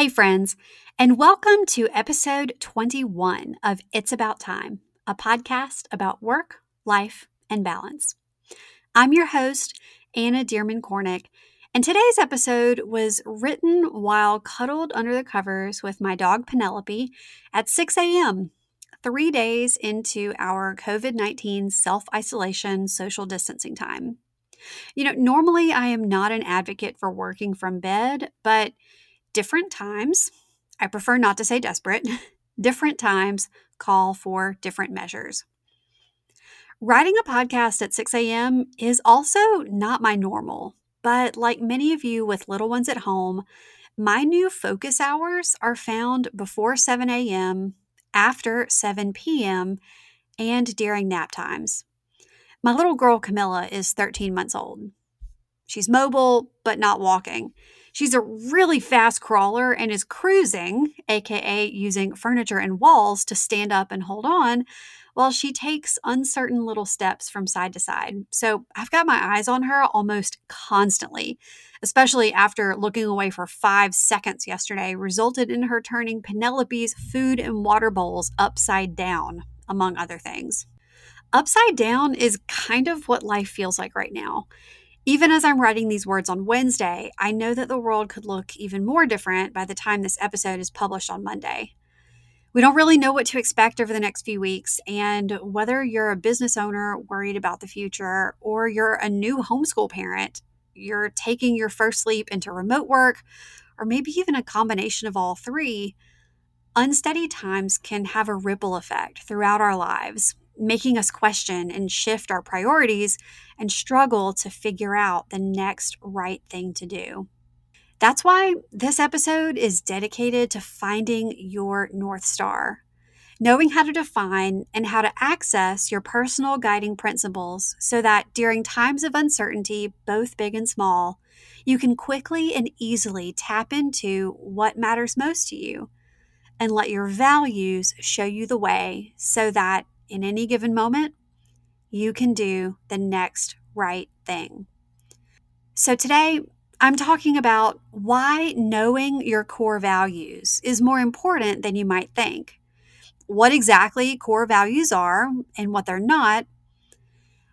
Hey, friends, and welcome to episode 21 of It's About Time, a podcast about work, life, and balance. I'm your host, Anna Dearmon Kornick, and today's episode was written while cuddled under the covers with my dog Penelope at 6 a.m., three days into our COVID 19 self isolation social distancing time. You know, normally I am not an advocate for working from bed, but different times, I prefer not to say desperate, different times call for different measures. Writing a podcast at 6 a.m. is also not my normal, but like many of you with little ones at home, my new focus hours are found before 7 a.m., after 7 p.m., and during nap times. My little girl Camilla is 13 months old. She's mobile, but not walking. She's a really fast crawler and is cruising, aka using furniture and walls to stand up and hold on, while she takes uncertain little steps from side to side. So I've got my eyes on her almost constantly, especially after looking away for five seconds yesterday, resulted in her turning Penelope's food and water bowls upside down, among other things. Upside down is kind of what life feels like right now. Even as I'm writing these words on Wednesday, I know that the world could look even more different by the time this episode is published on Monday. We don't really know what to expect over the next few weeks, and whether you're a business owner worried about the future or you're a new homeschool parent, you're taking your first leap into remote work, or maybe even a combination of all three, unsteady times can have a ripple effect throughout our lives, making us question and shift our priorities and struggle to figure out the next right thing to do. That's why this episode is dedicated to finding your North Star, knowing how to define and how to access your personal guiding principles so that during times of uncertainty, both big and small, you can quickly and easily tap into what matters most to you and let your values show you the way so that in any given moment, you can do the next right thing. So, today I'm talking about why knowing your core values is more important than you might think, what exactly core values are and what they're not,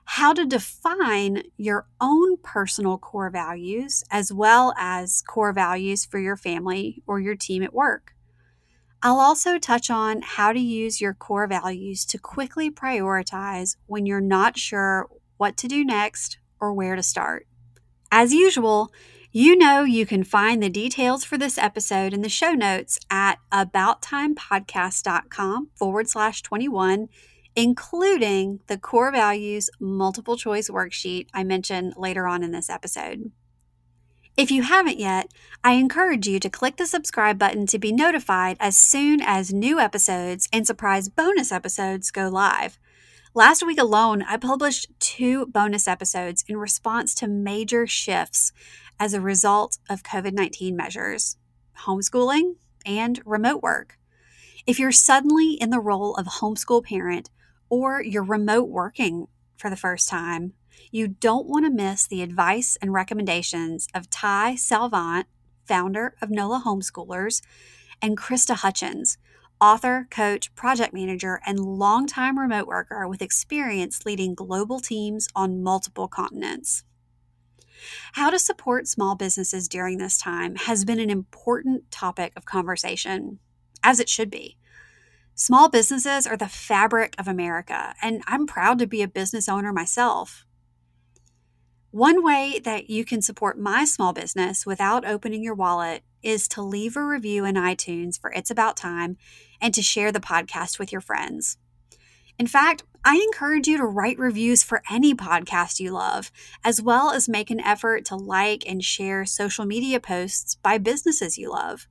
how to define your own personal core values as well as core values for your family or your team at work. I'll also touch on how to use your core values to quickly prioritize when you're not sure what to do next or where to start. As usual, you know you can find the details for this episode in the show notes at abouttimepodcast.com forward slash 21, including the core values multiple choice worksheet I mentioned later on in this episode. If you haven't yet, I encourage you to click the subscribe button to be notified as soon as new episodes and surprise bonus episodes go live. Last week alone, I published two bonus episodes in response to major shifts as a result of COVID 19 measures homeschooling and remote work. If you're suddenly in the role of homeschool parent or you're remote working for the first time, you don't want to miss the advice and recommendations of Ty Salvant, founder of NOLA Homeschoolers, and Krista Hutchins, author, coach, project manager, and longtime remote worker with experience leading global teams on multiple continents. How to support small businesses during this time has been an important topic of conversation, as it should be. Small businesses are the fabric of America, and I'm proud to be a business owner myself. One way that you can support my small business without opening your wallet is to leave a review in iTunes for It's About Time and to share the podcast with your friends. In fact, I encourage you to write reviews for any podcast you love, as well as make an effort to like and share social media posts by businesses you love.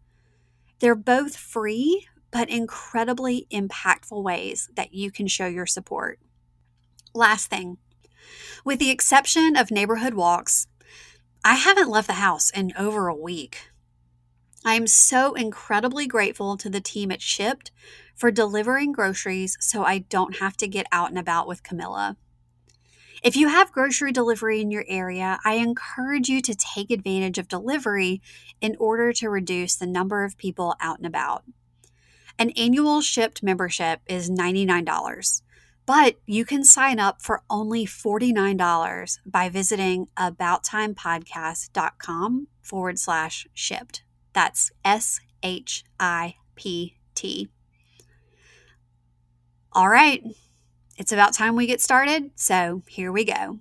They're both free, but incredibly impactful ways that you can show your support. Last thing, with the exception of neighborhood walks, I haven't left the house in over a week. I am so incredibly grateful to the team at Shipt for delivering groceries so I don't have to get out and about with Camilla. If you have grocery delivery in your area, I encourage you to take advantage of delivery in order to reduce the number of people out and about. An annual Shipt membership is $99, but you can sign up for only $49 by visiting abouttimepodcast.com forward slash shipt. That's S H I P T. All right, it's about time we get started, so here we go.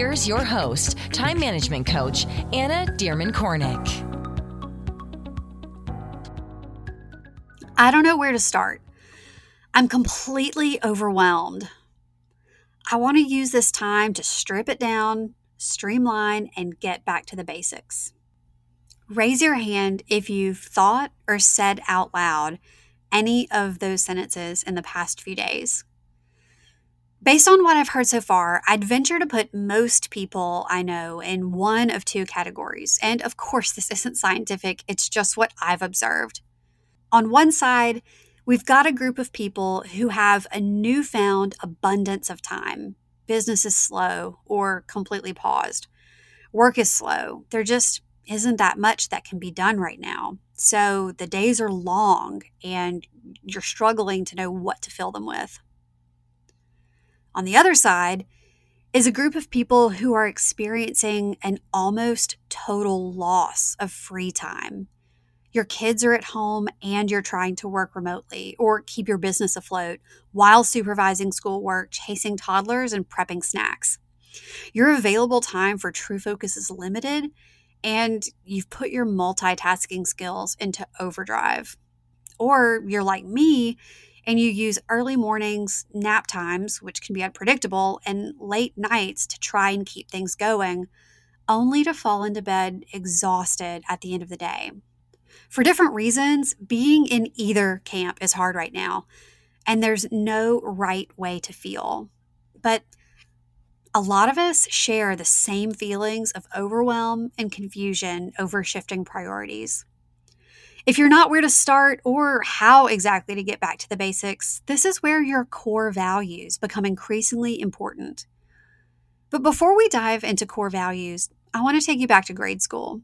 Here's your host, time management coach, Anna Dearmon Kornick. I don't know where to start. I'm completely overwhelmed. I want to use this time to strip it down, streamline, and get back to the basics. Raise your hand if you've thought or said out loud any of those sentences in the past few days. Based on what I've heard so far, I'd venture to put most people I know in one of two categories. And of course, this isn't scientific, it's just what I've observed. On one side, we've got a group of people who have a newfound abundance of time. Business is slow or completely paused. Work is slow. There just isn't that much that can be done right now. So the days are long and you're struggling to know what to fill them with. On the other side is a group of people who are experiencing an almost total loss of free time. Your kids are at home and you're trying to work remotely or keep your business afloat while supervising schoolwork, chasing toddlers, and prepping snacks. Your available time for true focus is limited and you've put your multitasking skills into overdrive. Or you're like me and you use early mornings, nap times, which can be unpredictable, and late nights to try and keep things going, only to fall into bed exhausted at the end of the day. For different reasons, being in either camp is hard right now, and there's no right way to feel. But a lot of us share the same feelings of overwhelm and confusion over shifting priorities. If you're not where to start or how exactly to get back to the basics, this is where your core values become increasingly important. But before we dive into core values, I want to take you back to grade school.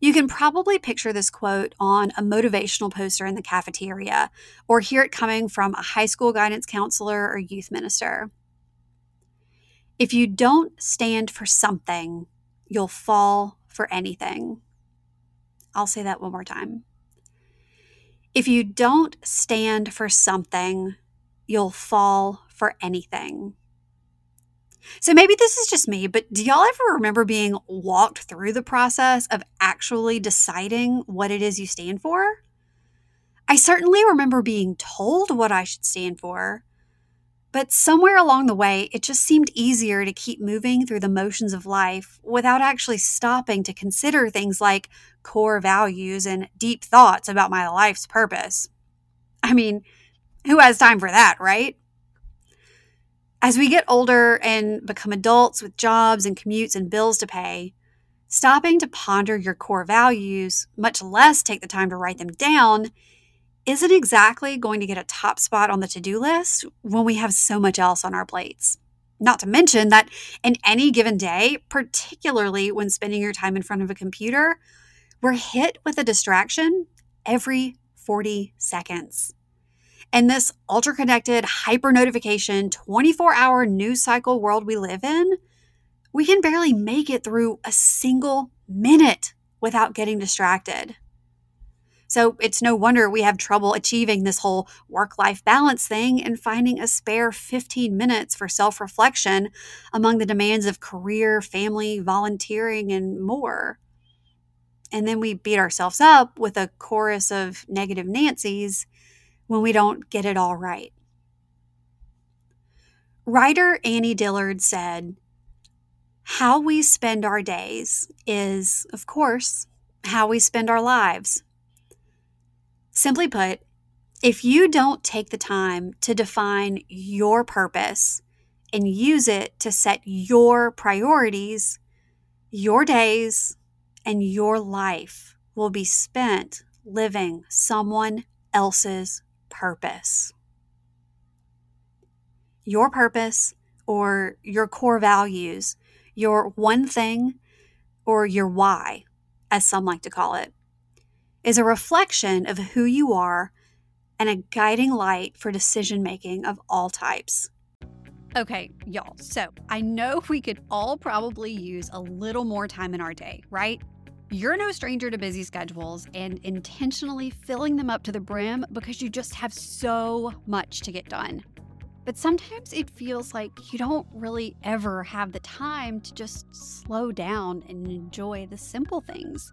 You can probably picture this quote on a motivational poster in the cafeteria or hear it coming from a high school guidance counselor or youth minister. If you don't stand for something, you'll fall for anything. I'll say that one more time. If you don't stand for something, you'll fall for anything. So maybe this is just me, but do y'all ever remember being walked through the process of actually deciding what it is you stand for? I certainly remember being told what I should stand for, but somewhere along the way, it just seemed easier to keep moving through the motions of life without actually stopping to consider things like core values and deep thoughts about my life's purpose. I mean, who has time for that, right? As we get older and become adults with jobs and commutes and bills to pay, stopping to ponder your core values, much less take the time to write them down, isn't exactly going to get a top spot on the to do list when we have so much else on our plates. Not to mention that in any given day, particularly when spending your time in front of a computer, we're hit with a distraction every 40 seconds. In this ultra connected, hyper notification, 24 hour news cycle world we live in, we can barely make it through a single minute without getting distracted. So it's no wonder we have trouble achieving this whole work life balance thing and finding a spare 15 minutes for self reflection among the demands of career, family, volunteering, and more. And then we beat ourselves up with a chorus of negative Nancy's when we don't get it all right. Writer Annie Dillard said, How we spend our days is, of course, how we spend our lives. Simply put, if you don't take the time to define your purpose and use it to set your priorities, your days and your life will be spent living someone else's purpose. Your purpose or your core values, your one thing or your why, as some like to call it, is a reflection of who you are and a guiding light for decision making of all types. Okay, y'all. So I know we could all probably use a little more time in our day, right? You're no stranger to busy schedules and intentionally filling them up to the brim because you just have so much to get done. But sometimes it feels like you don't really ever have the time to just slow down and enjoy the simple things.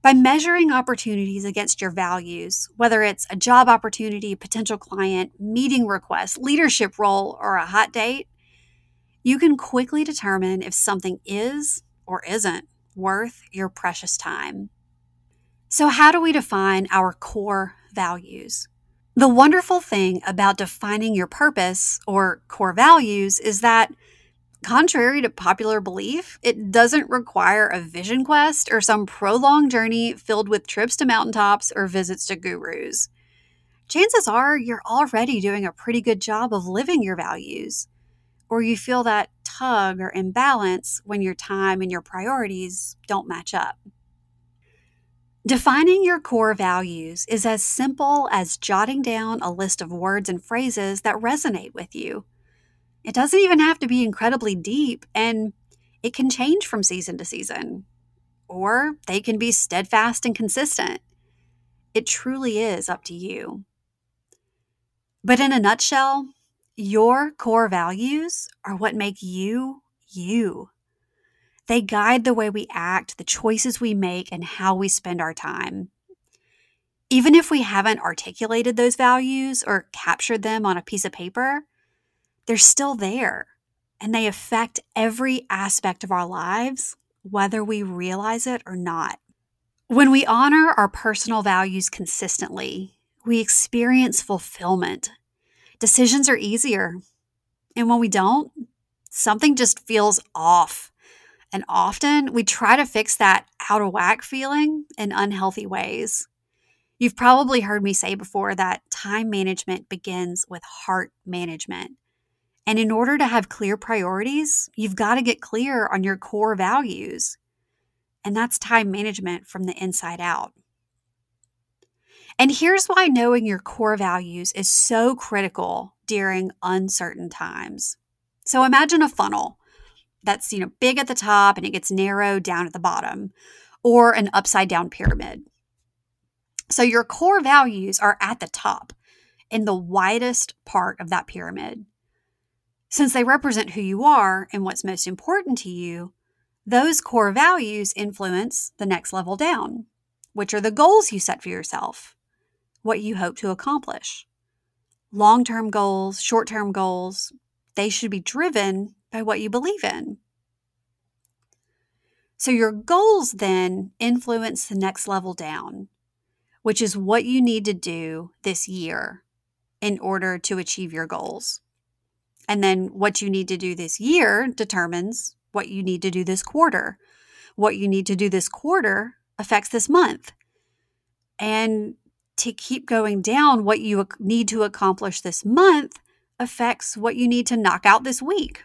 By measuring opportunities against your values, whether it's a job opportunity, potential client, meeting request, leadership role, or a hot date, you can quickly determine if something is or isn't worth your precious time. So, how do we define our core values? The wonderful thing about defining your purpose or core values is that Contrary to popular belief, it doesn't require a vision quest or some prolonged journey filled with trips to mountaintops or visits to gurus. Chances are you're already doing a pretty good job of living your values, or you feel that tug or imbalance when your time and your priorities don't match up. Defining your core values is as simple as jotting down a list of words and phrases that resonate with you. It doesn't even have to be incredibly deep, and it can change from season to season, or they can be steadfast and consistent. It truly is up to you. But in a nutshell, your core values are what make you you. They guide the way we act, the choices we make, and how we spend our time. Even if we haven't articulated those values or captured them on a piece of paper, they're still there and they affect every aspect of our lives, whether we realize it or not. When we honor our personal values consistently, we experience fulfillment. Decisions are easier. And when we don't, something just feels off. And often we try to fix that out of whack feeling in unhealthy ways. You've probably heard me say before that time management begins with heart management. And in order to have clear priorities, you've got to get clear on your core values. And that's time management from the inside out. And here's why knowing your core values is so critical during uncertain times. So imagine a funnel that's, you know, big at the top and it gets narrowed down at the bottom or an upside down pyramid. So your core values are at the top in the widest part of that pyramid. Since they represent who you are and what's most important to you, those core values influence the next level down, which are the goals you set for yourself, what you hope to accomplish. Long term goals, short term goals, they should be driven by what you believe in. So your goals then influence the next level down, which is what you need to do this year in order to achieve your goals. And then what you need to do this year determines what you need to do this quarter. What you need to do this quarter affects this month. And to keep going down, what you need to accomplish this month affects what you need to knock out this week.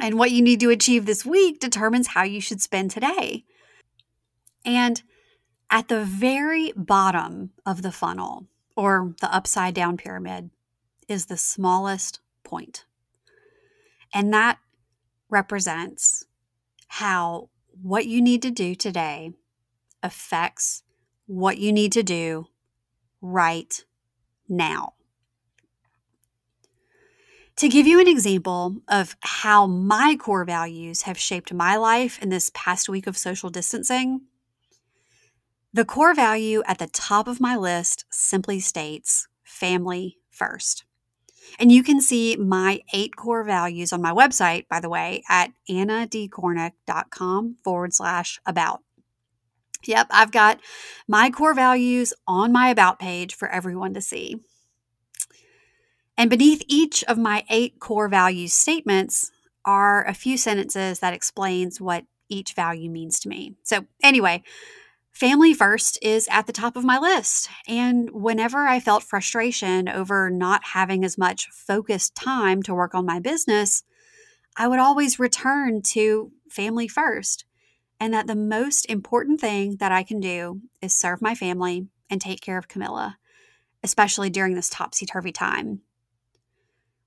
And what you need to achieve this week determines how you should spend today. And at the very bottom of the funnel, or the upside down pyramid, is the smallest point. And that represents how what you need to do today affects what you need to do right now. To give you an example of how my core values have shaped my life in this past week of social distancing, the core value at the top of my list simply states family first. And you can see my eight core values on my website, by the way, at annadkornick.com forward slash about. Yep, I've got my core values on my about page for everyone to see. And beneath each of my eight core values statements are a few sentences that explains what each value means to me. So, anyway, family first is at the top of my list. And whenever I felt frustration over not having as much focused time to work on my business, I would always return to family first. And that the most important thing that I can do is serve my family and take care of Camilla, especially during this topsy turvy time.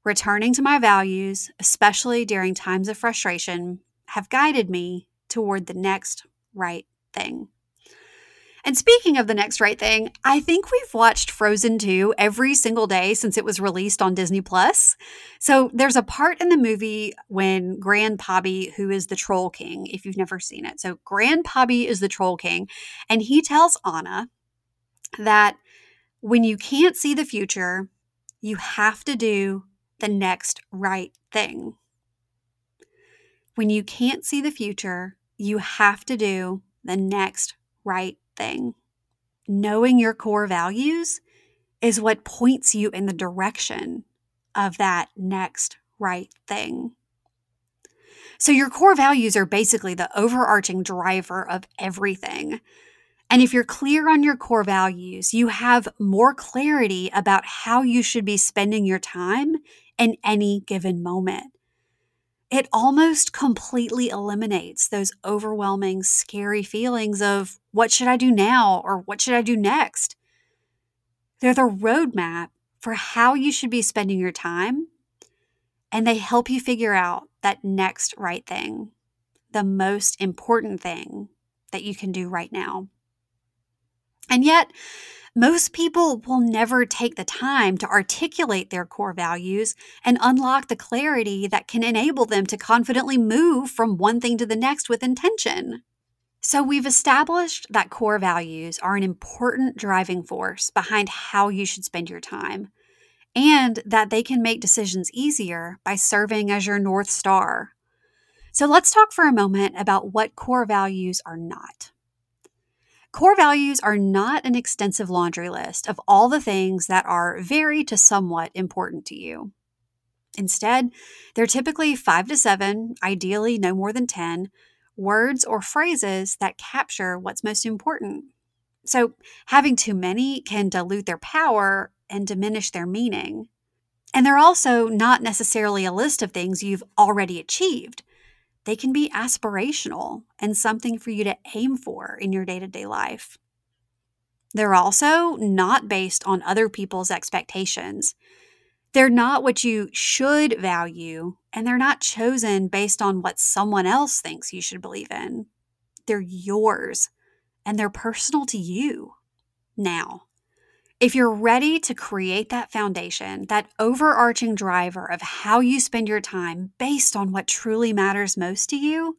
Returning to my values, especially during times of frustration, have guided me toward the next right thing. And speaking of the next right thing, I think we've watched Frozen 2 every single day since it was released on Disney Plus. So there's a part in the movie when Grand Pabbie, who is the Troll King, if you've never seen it. So Grand Pabbie is the Troll King, and he tells Anna that when you can't see the future, you have to do the next right thing. When you can't see the future, you have to do the next right thing. Knowing your core values is what points you in the direction of that next right thing. So, your core values are basically the overarching driver of everything. And if you're clear on your core values, you have more clarity about how you should be spending your time in any given moment. It almost completely eliminates those overwhelming, scary feelings of what should I do now or what should I do next? They're the roadmap for how you should be spending your time, and they help you figure out that next right thing, the most important thing that you can do right now. And yet, most people will never take the time to articulate their core values and unlock the clarity that can enable them to confidently move from one thing to the next with intention. So, we've established that core values are an important driving force behind how you should spend your time, and that they can make decisions easier by serving as your North Star. So, let's talk for a moment about what core values are not. Core values are not an extensive laundry list of all the things that are very to somewhat important to you. Instead, they're typically five to seven, ideally no more than 10, words or phrases that capture what's most important. So, having too many can dilute their power and diminish their meaning. And they're also not necessarily a list of things you've already achieved they can be aspirational and something for you to aim for in your day to day life. They're also not based on other people's expectations. They're not what you should value, and they're not chosen based on what someone else thinks you should believe in. They're yours, and they're personal to you. Now, if you're ready to create that foundation, that overarching driver of how you spend your time based on what truly matters most to you,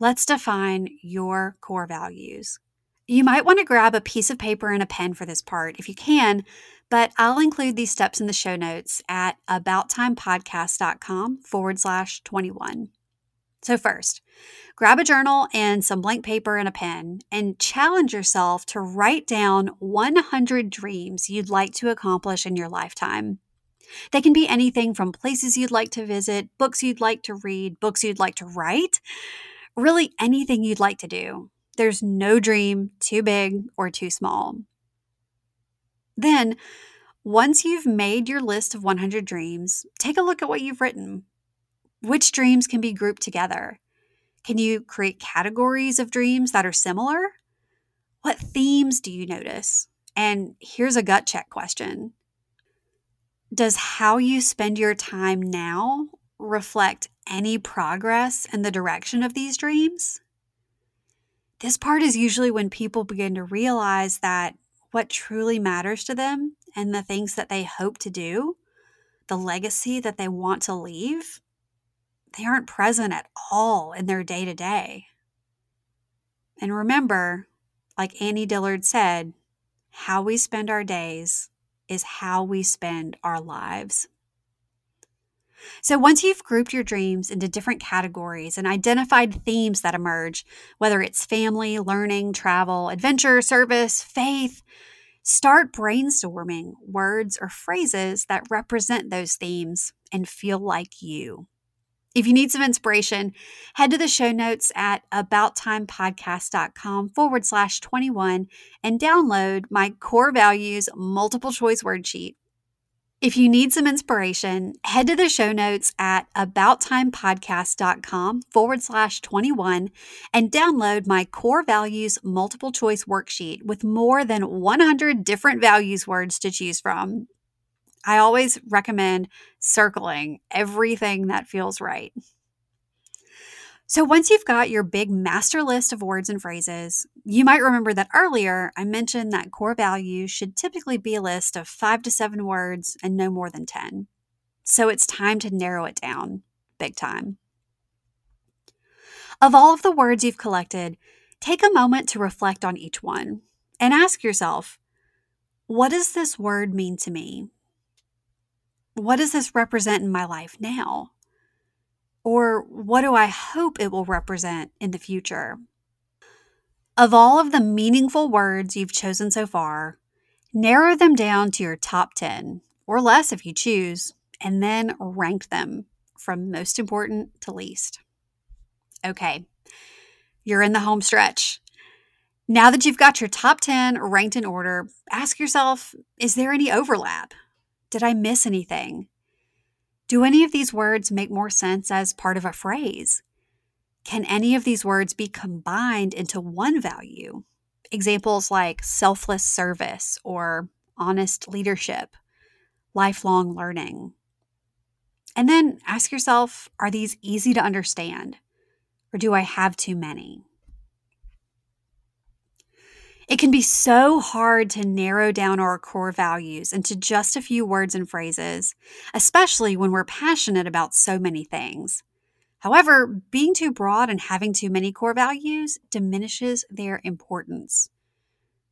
let's define your core values. You might want to grab a piece of paper and a pen for this part if you can, but I'll include these steps in the show notes at abouttimepodcast.com forward slash 21. So, first, grab a journal and some blank paper and a pen and challenge yourself to write down 100 dreams you'd like to accomplish in your lifetime. They can be anything from places you'd like to visit, books you'd like to read, books you'd like to write, really anything you'd like to do. There's no dream too big or too small. Then, once you've made your list of 100 dreams, take a look at what you've written. Which dreams can be grouped together? Can you create categories of dreams that are similar? What themes do you notice? And here's a gut check question Does how you spend your time now reflect any progress in the direction of these dreams? This part is usually when people begin to realize that what truly matters to them and the things that they hope to do, the legacy that they want to leave, they aren't present at all in their day to day. And remember, like Annie Dillard said, how we spend our days is how we spend our lives. So, once you've grouped your dreams into different categories and identified themes that emerge, whether it's family, learning, travel, adventure, service, faith, start brainstorming words or phrases that represent those themes and feel like you. If you need some inspiration, head to the show notes at abouttimepodcast.com forward slash 21 and download my core values multiple choice word sheet. If you need some inspiration, head to the show notes at abouttimepodcast.com forward slash 21 and download my core values multiple choice worksheet with more than 100 different values words to choose from. I always recommend circling everything that feels right. So, once you've got your big master list of words and phrases, you might remember that earlier I mentioned that core values should typically be a list of five to seven words and no more than 10. So, it's time to narrow it down big time. Of all of the words you've collected, take a moment to reflect on each one and ask yourself what does this word mean to me? What does this represent in my life now? Or what do I hope it will represent in the future? Of all of the meaningful words you've chosen so far, narrow them down to your top 10, or less if you choose, and then rank them from most important to least. Okay, you're in the home stretch. Now that you've got your top 10 ranked in order, ask yourself is there any overlap? Did I miss anything? Do any of these words make more sense as part of a phrase? Can any of these words be combined into one value? Examples like selfless service or honest leadership, lifelong learning. And then ask yourself are these easy to understand or do I have too many? It can be so hard to narrow down our core values into just a few words and phrases, especially when we're passionate about so many things. However, being too broad and having too many core values diminishes their importance.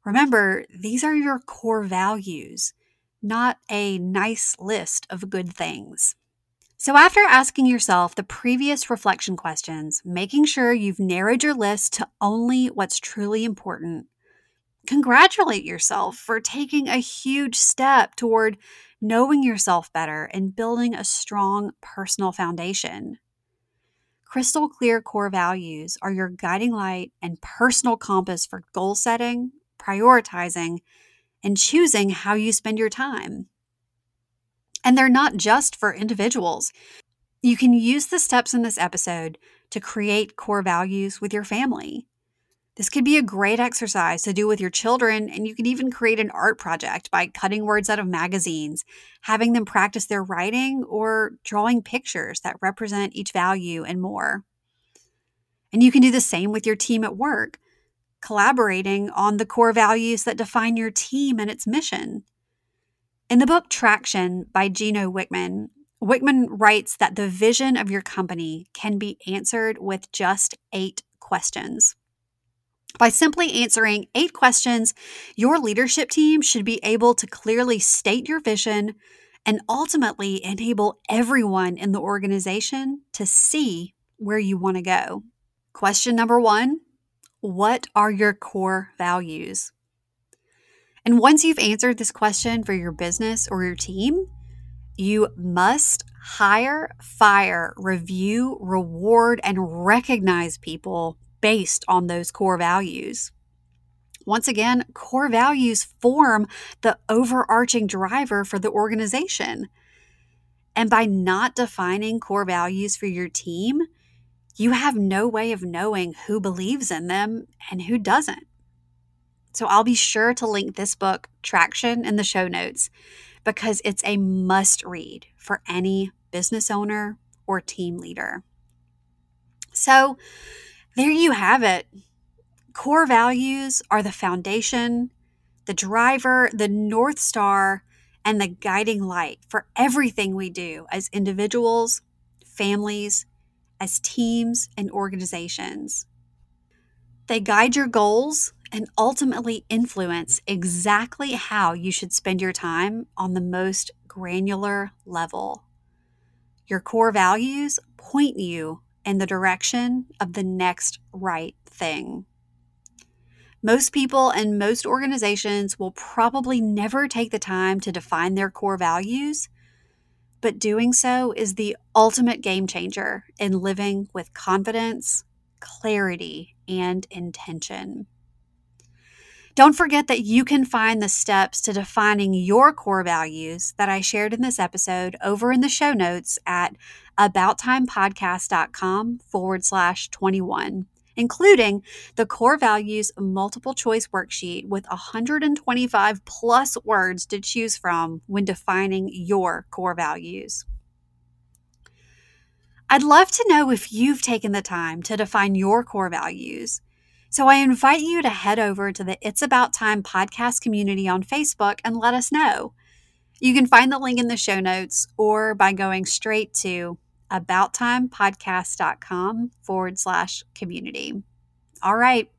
Remember, these are your core values, not a nice list of good things. So, after asking yourself the previous reflection questions, making sure you've narrowed your list to only what's truly important, congratulate yourself for taking a huge step toward knowing yourself better and building a strong personal foundation. Crystal clear core values are your guiding light and personal compass for goal setting, prioritizing, and choosing how you spend your time. And they're not just for individuals. You can use the steps in this episode to create core values with your family. This could be a great exercise to do with your children, and you could even create an art project by cutting words out of magazines, having them practice their writing, or drawing pictures that represent each value and more. And you can do the same with your team at work, collaborating on the core values that define your team and its mission. In the book Traction by Gino Wickman, Wickman writes that the vision of your company can be answered with just eight questions. By simply answering eight questions, your leadership team should be able to clearly state your vision and ultimately enable everyone in the organization to see where you want to go. Question number one What are your core values? And once you've answered this question for your business or your team, you must hire, fire, review, reward, and recognize people based on those core values. Once again, core values form the overarching driver for the organization. And by not defining core values for your team, you have no way of knowing who believes in them and who doesn't. So I'll be sure to link this book, Traction, in the show notes because it's a must read for any business owner or team leader. So, there you have it. Core values are the foundation, the driver, the North Star, and the guiding light for everything we do as individuals, families, as teams, and organizations. They guide your goals and ultimately influence exactly how you should spend your time on the most granular level. Your core values point you in the direction of the next right thing. Most people and most organizations will probably never take the time to define their core values, but doing so is the ultimate game changer in living with confidence, clarity, and intention. Don't forget that you can find the steps to defining your core values that I shared in this episode over in the show notes at abouttimepodcast.com forward slash 21, including the core values multiple choice worksheet with 125 plus words to choose from when defining your core values. I'd love to know if you've taken the time to define your core values. So I invite you to head over to the It's About Time podcast community on Facebook and let us know. You can find the link in the show notes or by going straight to abouttimepodcast.com forward slash community. All right.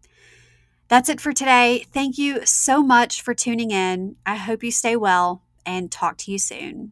That's it for today. Thank you so much for tuning in. I hope you stay well and talk to you soon.